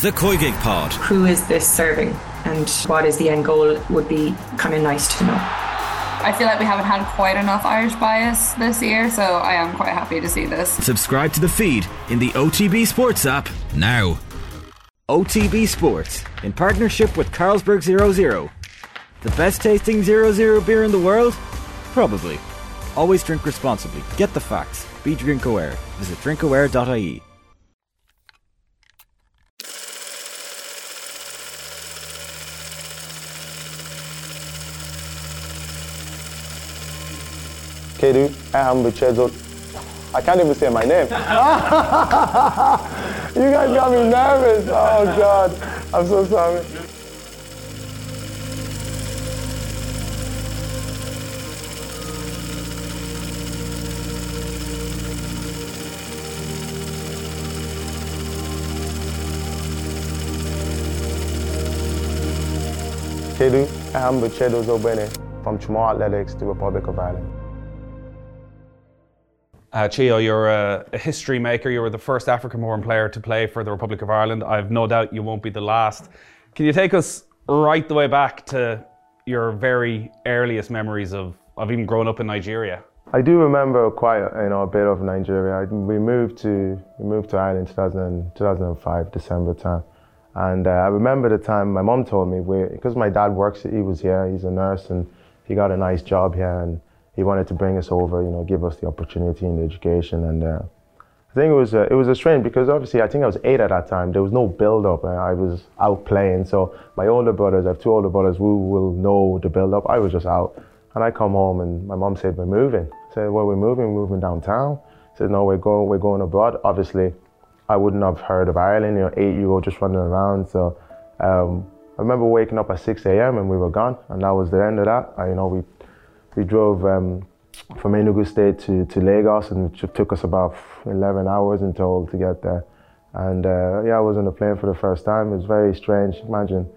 The Koigig Pod. Who is this serving and what is the end goal would be kind of nice to know. I feel like we haven't had quite enough Irish bias this year, so I am quite happy to see this. Subscribe to the feed in the OTB Sports app now. OTB Sports, in partnership with Carlsberg 00. The best tasting 00 beer in the world? Probably. Always drink responsibly. Get the facts. Be drinkaware. Visit drinkaware.ie. Kedu Ahambuchezo. I can't even say my name. you guys got me nervous. Oh God, I'm so sorry. Kedu Ahambuchezo Zobene from Tramore Athletics, the Republic of Ireland. Uh, Chio, you're a, a, history maker. You were the first African born player to play for the Republic of Ireland. I've no doubt you won't be the last. Can you take us right the way back to your very earliest memories of, of even growing up in Nigeria? I do remember quite you know a bit of Nigeria. we moved to we moved to Ireland in 2000, 2005 December time, and uh, I remember the time my mom told me because my dad works he was here he's a nurse and he got a nice job here and he wanted to bring us over, you know, give us the opportunity in the education. And uh, I think it was uh, it was a strain because obviously I think I was eight at that time. There was no build up. I was out playing. So my older brothers, I have two older brothers who will know the build up. I was just out, and I come home and my mom said we're moving. I said, well, we're moving, we're moving downtown. I said, no, we're going, we're going abroad. Obviously, I wouldn't have heard of Ireland. You know, eight year old just running around. So. Um, I remember waking up at 6 a.m. and we were gone, and that was the end of that. I, you know, we we drove um, from Enugu State to, to Lagos, and it took us about 11 hours in total to get there. And uh, yeah, I was on the plane for the first time. It was very strange. Imagine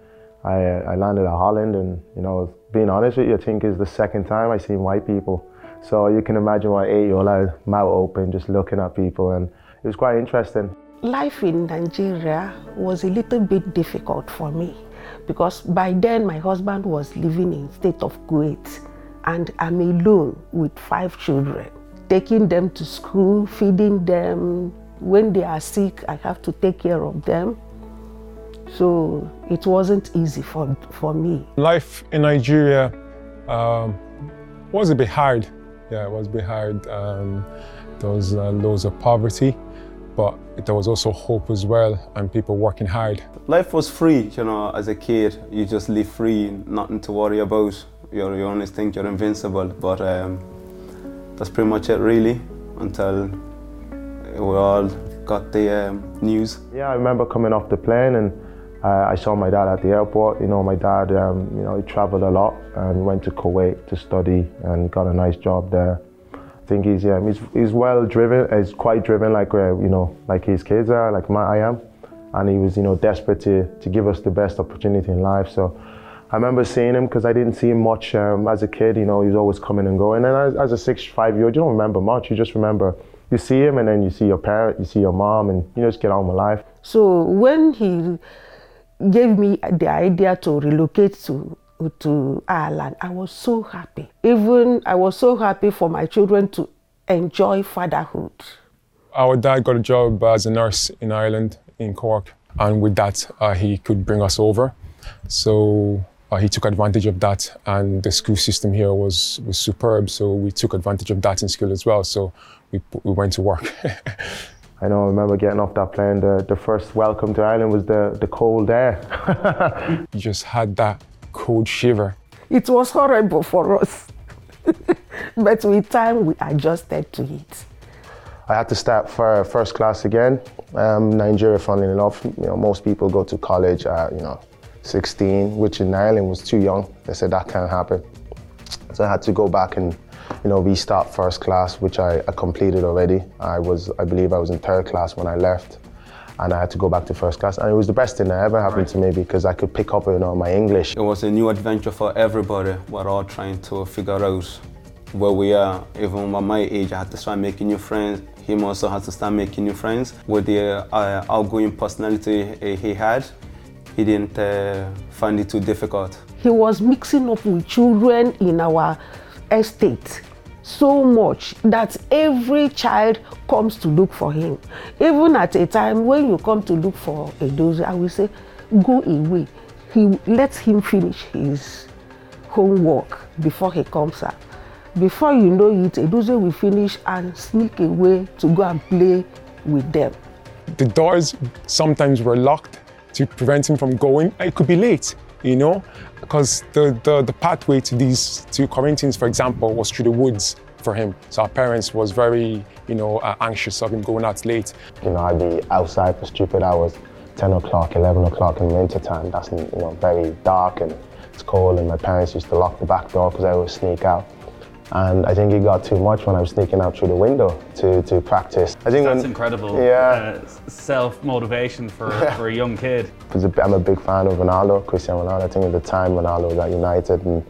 I, uh, I landed at Holland, and you know, being honest with you, I think is the second time I've seen white people. So you can imagine why eight-year-old mouth open, just looking at people, and it was quite interesting. Life in Nigeria was a little bit difficult for me because by then my husband was living in state of Kuwait and I'm alone with five children, taking them to school, feeding them. When they are sick, I have to take care of them. So it wasn't easy for, for me. Life in Nigeria um, was a bit hard. Yeah, it was a bit hard. Um, there was uh, loads of poverty, but there was also hope as well, and people working hard. Life was free, you know, as a kid. You just live free, nothing to worry about you you only think you're invincible. But um, that's pretty much it, really, until we all got the um, news. Yeah, I remember coming off the plane and uh, I saw my dad at the airport. You know, my dad, um, you know, he traveled a lot and went to Kuwait to study and got a nice job there. I think he's yeah, he's, he's well driven. He's quite driven, like uh, you know, like his kids are, like my, I am. And he was, you know, desperate to to give us the best opportunity in life. So I remember seeing him because I didn't see him much um, as a kid. You know, he was always coming and going. And as, as a six, five year old, you don't remember much. You just remember you see him and then you see your parent, you see your mom, and you just get on with life. So when he gave me the idea to relocate to to Ireland, I was so happy. Even I was so happy for my children to enjoy fatherhood. Our dad got a job as a nurse in Ireland, in Cork, and with that, uh, he could bring us over. So uh, he took advantage of that, and the school system here was was superb. So we took advantage of that in school as well. So we we went to work. I know. I remember getting off that plane. The the first welcome to Ireland was the the cold air. you just had that cold shiver. It was horrible for us, but with time we adjusted to it. I had to start for first class again. Um, Nigeria, funnily enough, you know, most people go to college at, you know, 16, which in Ireland was too young. They said that can't happen. So I had to go back and, you know, restart first class, which I, I completed already. I was, I believe I was in third class when I left and I had to go back to first class. And it was the best thing that ever happened to me because I could pick up you know, my English. It was a new adventure for everybody. We're all trying to figure out where we are. Even at my age, I had to start making new friends, him also had to start making new friends. With the uh, outgoing personality he had, he didn't uh, find it too difficult. He was mixing up with children in our estate so much that every child comes to look for him. Even at a time when you come to look for Edozie, I will say, go away. He lets him finish his homework before he comes up. Before you know it, Edozie will finish and sneak away to go and play with them. The doors sometimes were locked to prevent him from going. It could be late, you know, because the, the, the pathway to these two Corinthians, for example, was through the woods for him. So our parents was very, you know, uh, anxious of him going out late. You know, I'd be outside for stupid hours, 10 o'clock, 11 o'clock in winter time. That's, you know, very dark and it's cold and my parents used to lock the back door because I would sneak out. And I think it got too much when I was sneaking out through the window to, to practice. I think That's when, incredible. Yeah. Uh, Self motivation for, for a young kid. Because I'm a big fan of Ronaldo, Cristiano Ronaldo. I think at the time Ronaldo was at United, and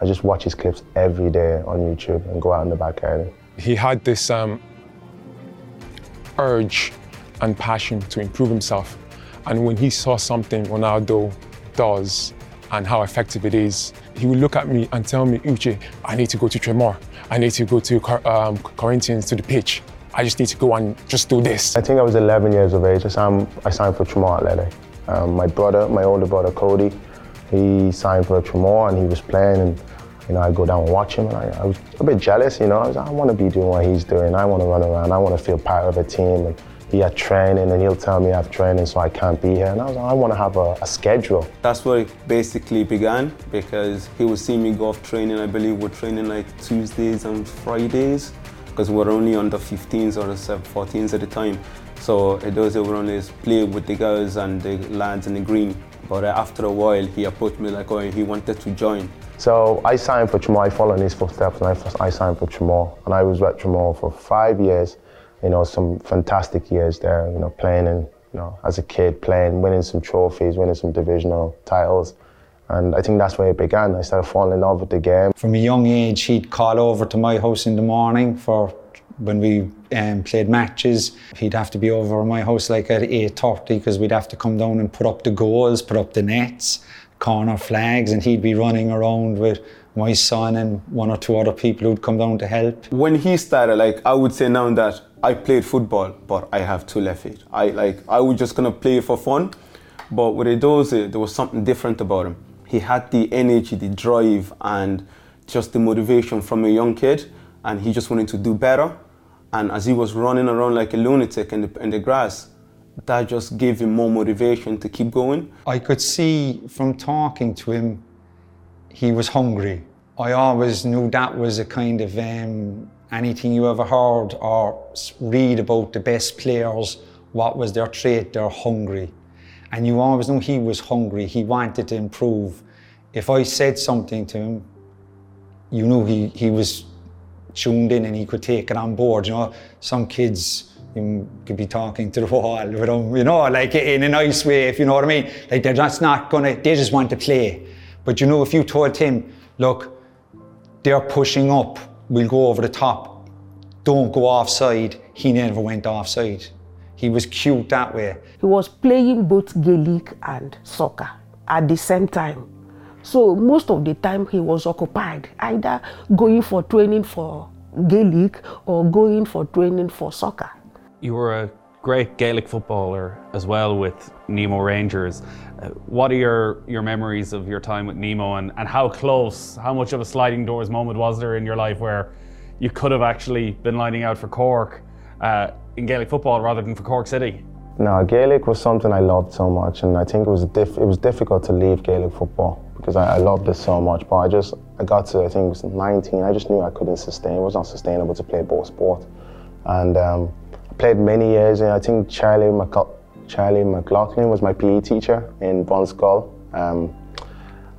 I just watch his clips every day on YouTube and go out in the backyard. He had this um, urge and passion to improve himself. And when he saw something Ronaldo does and how effective it is, he would look at me and tell me, Uche, I need to go to Tramore. I need to go to um, Corinthians to the pitch. I just need to go and just do this. I think I was 11 years of age. I signed, I signed for Tramore Athletic. Um, my brother, my older brother Cody, he signed for Tramore and he was playing and you know, I go down and watch him and I, I was a bit jealous, you know. I was I want to be doing what he's doing. I want to run around. I want to feel part of a team. And he had training and he'll tell me I have training so I can't be here. And I was like, I want to have a, a schedule. That's where it basically began because he would see me go off training. I believe we're training like Tuesdays and Fridays because we're only under 15s or 14s at the time. So it does would only play with the girls and the lads in the green. But uh, after a while, he approached me like, oh, he wanted to join. So I signed for Tramore. I followed in his footsteps, and I, I signed for Tramore. And I was with Tramore for five years. You know, some fantastic years there. You know, playing and you know, as a kid, playing, winning some trophies, winning some divisional titles. And I think that's where it began. I started falling in love with the game. From a young age, he'd call over to my house in the morning for when we um, played matches. He'd have to be over at my house like at 8.30 because we'd have to come down and put up the goals, put up the nets, corner flags, and he'd be running around with my son and one or two other people who'd come down to help. When he started, like I would say now that I played football, but I have two left feet. I like I was just gonna play for fun, but with Edozie, there was something different about him. He had the energy, the drive, and just the motivation from a young kid, and he just wanted to do better. And as he was running around like a lunatic in the, in the grass, that just gave him more motivation to keep going. I could see from talking to him, he was hungry. I always knew that was a kind of um, anything you ever heard or read about the best players, what was their trait? They're hungry. And you always knew he was hungry, he wanted to improve. If I said something to him, you knew he, he was tuned in and he could take it on board. You know, some kids you could be talking to the wall with them, you know, like in a nice way, if you know what I mean. Like they're just not gonna, they just want to play. But you know, if you told him, look, they're pushing up, we'll go over the top, don't go offside, he never went offside. He was cute that way. He was playing both Gaelic and soccer at the same time. So most of the time he was occupied, either going for training for Gaelic or going for training for soccer. You were a great Gaelic footballer as well with Nemo Rangers. Uh, what are your, your memories of your time with Nemo and, and how close, how much of a sliding doors moment was there in your life where you could have actually been lining out for Cork uh, in Gaelic football rather than for Cork City? No, Gaelic was something I loved so much, and I think it was it was difficult to leave Gaelic football because I, I loved it so much. But I just I got to I think it was 19. I just knew I couldn't sustain. It was not sustainable to play both sports, and um, played many years. And I think Charlie McC- Charlie McLaughlin was my PE teacher in Bunscoil, um,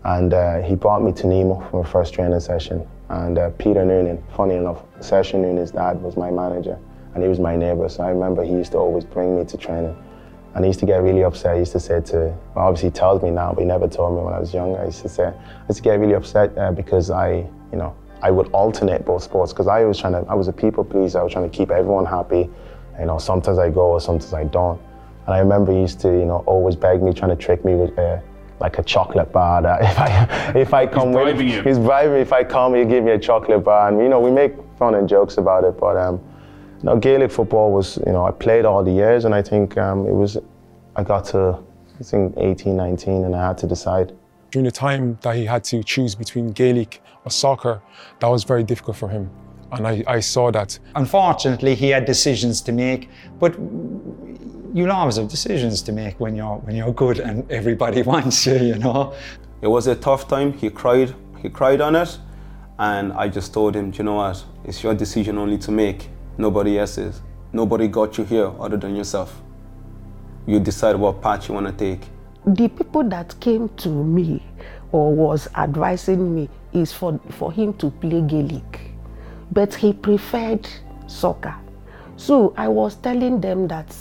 and uh, he brought me to Nemo for my first training session. And uh, Peter Noonan, funny enough, Session Noonan's dad was my manager and he was my neighbor. So I remember he used to always bring me to training. And he used to get really upset. He used to say to, well, obviously he tells me now, but he never told me when I was younger. I used to say, I used to get really upset uh, because I, you know, I would alternate both sports because I was trying to, I was a people pleaser. I was trying to keep everyone happy. You know, sometimes I go, or sometimes I don't. And I remember he used to, you know, always beg me, trying to trick me with uh, like a chocolate bar. That if I if I come He's with, bribing you. he's bribing me. If I come, he'll give me a chocolate bar, and you know, we make fun and jokes about it. But um, you know, Gaelic football was, you know, I played all the years, and I think um, it was, I got to, I think 18, 19, and I had to decide. During the time that he had to choose between Gaelic or soccer, that was very difficult for him. And I, I saw that. Unfortunately, he had decisions to make, but you'll always have decisions to make when you're when you're good and everybody wants you, you know. It was a tough time. He cried. He cried on it, and I just told him, "Do you know what? It's your decision only to make. Nobody else's. Nobody got you here other than yourself. You decide what path you want to take." The people that came to me or was advising me is for, for him to play Gaelic, but he preferred soccer. So I was telling them that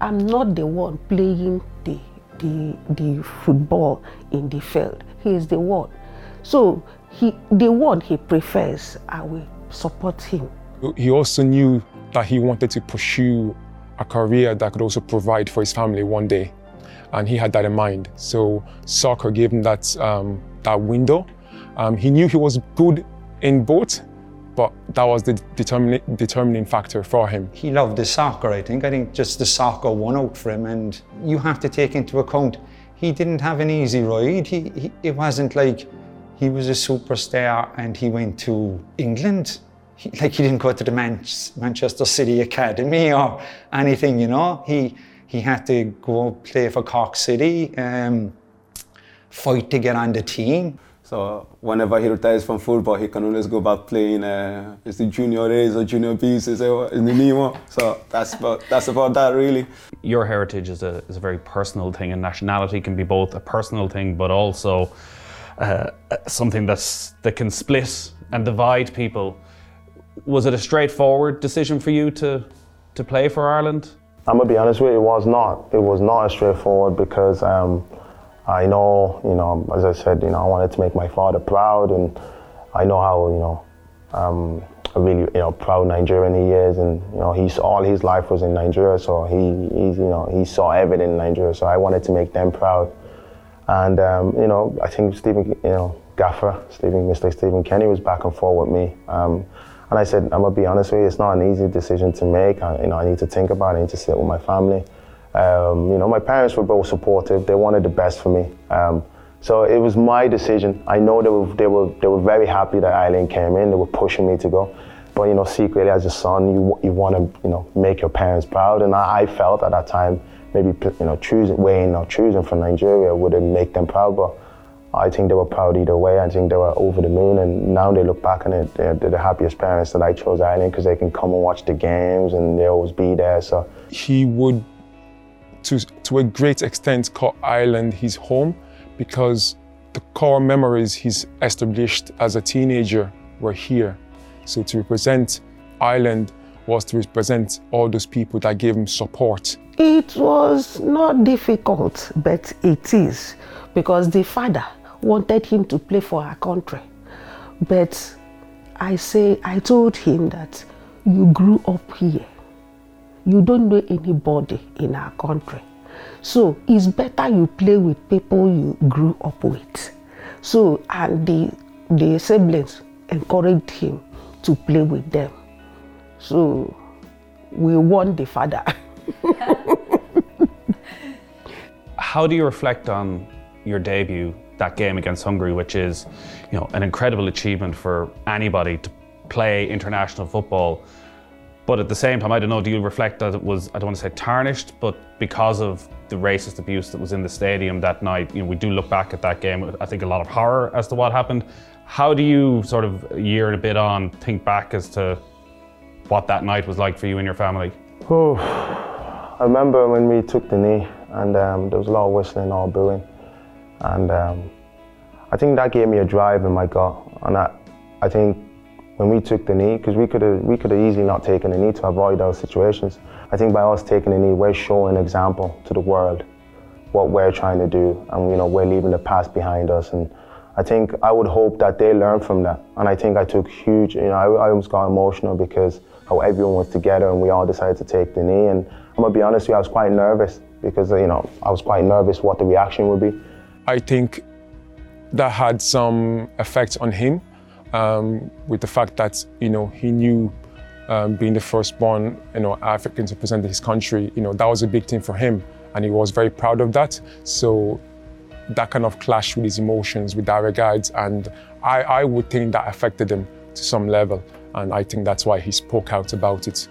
I'm not the one playing the, the, the football in the field. He is the one. So he, the one he prefers, I will support him. He also knew that he wanted to pursue a career that could also provide for his family one day. And he had that in mind. So soccer gave him that, um, that window. Um, he knew he was good in both, but that was the determining, determining factor for him. He loved the soccer, I think. I think just the soccer won out for him. And you have to take into account, he didn't have an easy ride. He, he, it wasn't like he was a superstar and he went to England. He, like he didn't go to the Man- Manchester City Academy or anything, you know. He, he had to go play for Cork City, um, fight to get on the team. So whenever he retires from football, he can always go back playing. Uh, it's the junior A's or junior B's, is in the Nemo. So that's about that's about that really. Your heritage is a, is a very personal thing, and nationality can be both a personal thing, but also uh, something that's that can split and divide people. Was it a straightforward decision for you to to play for Ireland? I'm gonna be honest with you, it was not. It was not as straightforward because um, I know, you know, as I said, you know, I wanted to make my father proud, and I know how, you know, um, a really, you know, proud Nigerian he is, and you know, he's all his life was in Nigeria, so he, he's, you know, he saw everything in Nigeria. So I wanted to make them proud, and um, you know, I think Stephen, you know, Gaffer, Stephen, Mr. Stephen Kenny was back and forth with me. Um, and I said, I'm gonna be honest with you, it's not an easy decision to make. I, you know, I need to think about it. I need to sit with my family. Um, you know, my parents were both supportive. They wanted the best for me. Um, so it was my decision. I know they were, they were, they were very happy that Eileen came in. They were pushing me to go. But you know, secretly as a son, you you want to you know make your parents proud. And I, I felt at that time maybe you know choosing Wayne or choosing for Nigeria wouldn't make them proud. But I think they were proud either way. I think they were over the moon, and now they look back on it. They're, they're the happiest parents that I chose Ireland because they can come and watch the games and they always be there. So He would, to, to a great extent, call Ireland his home because the core memories he's established as a teenager were here. So to represent Ireland was to represent all those people that gave him support. It was not difficult, but it is because the father wanted him to play for our country. But I say, I told him that you grew up here. You don't know anybody in our country. So it's better you play with people you grew up with. So, and the, the siblings encouraged him to play with them. So we won the father. How do you reflect on your debut, that game against Hungary, which is, you know, an incredible achievement for anybody to play international football? But at the same time, I don't know, do you reflect that it was, I don't want to say tarnished, but because of the racist abuse that was in the stadium that night, you know, we do look back at that game, I think a lot of horror as to what happened. How do you sort of, a year and a bit on, think back as to what that night was like for you and your family? Oh, I remember when we took the knee and um, there was a lot of whistling, all booing. And um, I think that gave me a drive in my gut. And I, I think when we took the knee, because we could have we could have easily not taken the knee to avoid those situations. I think by us taking the knee, we're showing an example to the world what we're trying to do, and you know we're leaving the past behind us. And I think I would hope that they learn from that. And I think I took huge, you know, I, I almost got emotional because how everyone was together and we all decided to take the knee. And I'm gonna be honest with you, I was quite nervous because, you know, I was quite nervous what the reaction would be. I think that had some effect on him um, with the fact that, you know, he knew um, being the firstborn, you know, African to represent his country, you know, that was a big thing for him. And he was very proud of that. So that kind of clashed with his emotions with that regards. And I, I would think that affected him to some level. And I think that's why he spoke out about it.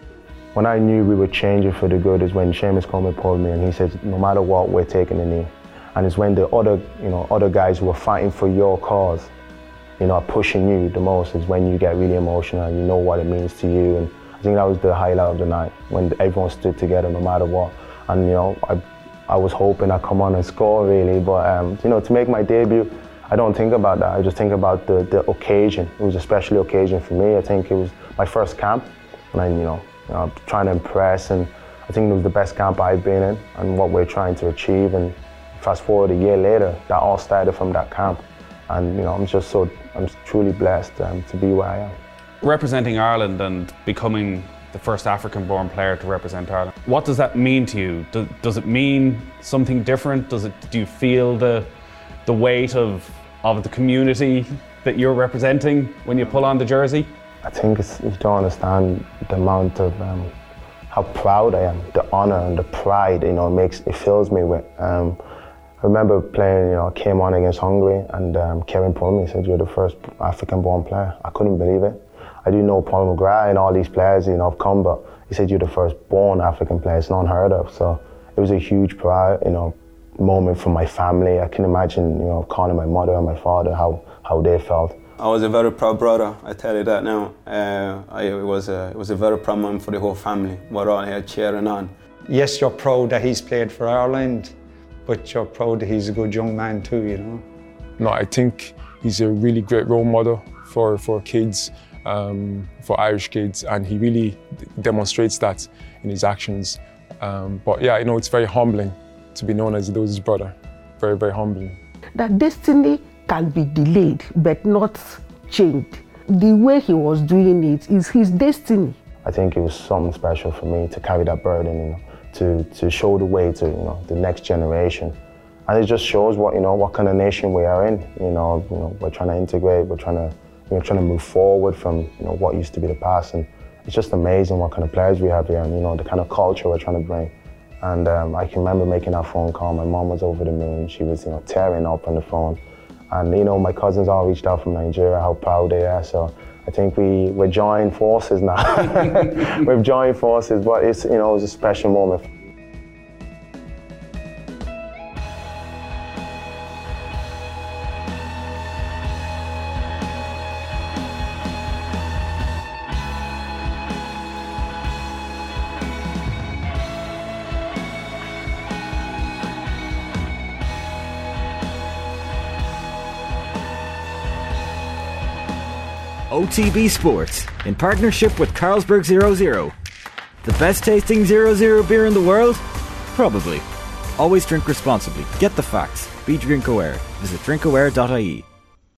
When I knew we were changing for the good is when Seamus Coleman pulled me and he said, no matter what, we're taking the knee. And it's when the other, you know, other guys who are fighting for your cause, you know, are pushing you the most is when you get really emotional and you know what it means to you. And I think that was the highlight of the night when everyone stood together no matter what. And, you know, I I was hoping I'd come on and score really, but um, you know, to make my debut, I don't think about that. I just think about the, the occasion. It was a special occasion for me. I think it was my first camp, and you know, you know, trying to impress, and I think it was the best camp I've been in, and what we're trying to achieve. And fast forward a year later, that all started from that camp, and you know, I'm just so, I'm truly blessed um, to be where I am. Representing Ireland and becoming the first African born player to represent Ireland. What does that mean to you? Do, does it mean something different? Does it, do you feel the, the weight of, of the community that you're representing when you pull on the jersey? I think you don't understand the amount of um, how proud I am, the honor and the pride, you know, it makes, it fills me with. Um, I remember playing, you know, came on against Hungary and um, Kevin pulled said, you're the first African born player. I couldn't believe it. I do know Paul McGrath and all these players, you know, have come, but he said you're the first born African player. It's not unheard of. So it was a huge pride, you know, moment for my family. I can imagine, you know, calling my mother and my father how, how they felt. I was a very proud brother. I tell you that now. Uh, I, it was a it was a very proud moment for the whole family. We're all here cheering on. Yes, you're proud that he's played for Ireland, but you're proud that he's a good young man too. You know. No, I think he's a really great role model for for kids um, for Irish kids, and he really demonstrates that in his actions. Um, but yeah, you know, it's very humbling to be known as Doz's brother. Very, very humbling. That destiny can be delayed, but not changed. The way he was doing it is his destiny. I think it was something special for me to carry that burden, you know, to, to show the way to you know the next generation. And it just shows what you know what kind of nation we are in. You know, you know, we're trying to integrate, we're trying to you know, trying to move forward from you know what used to be the past. And it's just amazing what kind of players we have here, and you know the kind of culture we're trying to bring. And um, I can remember making that phone call. My mom was over the moon. She was you know tearing up on the phone. And you know my cousins all reached out from Nigeria, how proud they are. So I think we we're joined forces now. We've joined forces, but it's you know it was a special moment. OTB Sports, in partnership with Carlsberg 00. The best tasting 00 beer in the world? Probably. Always drink responsibly. Get the facts. Be drink aware. Visit drinkaware.ie.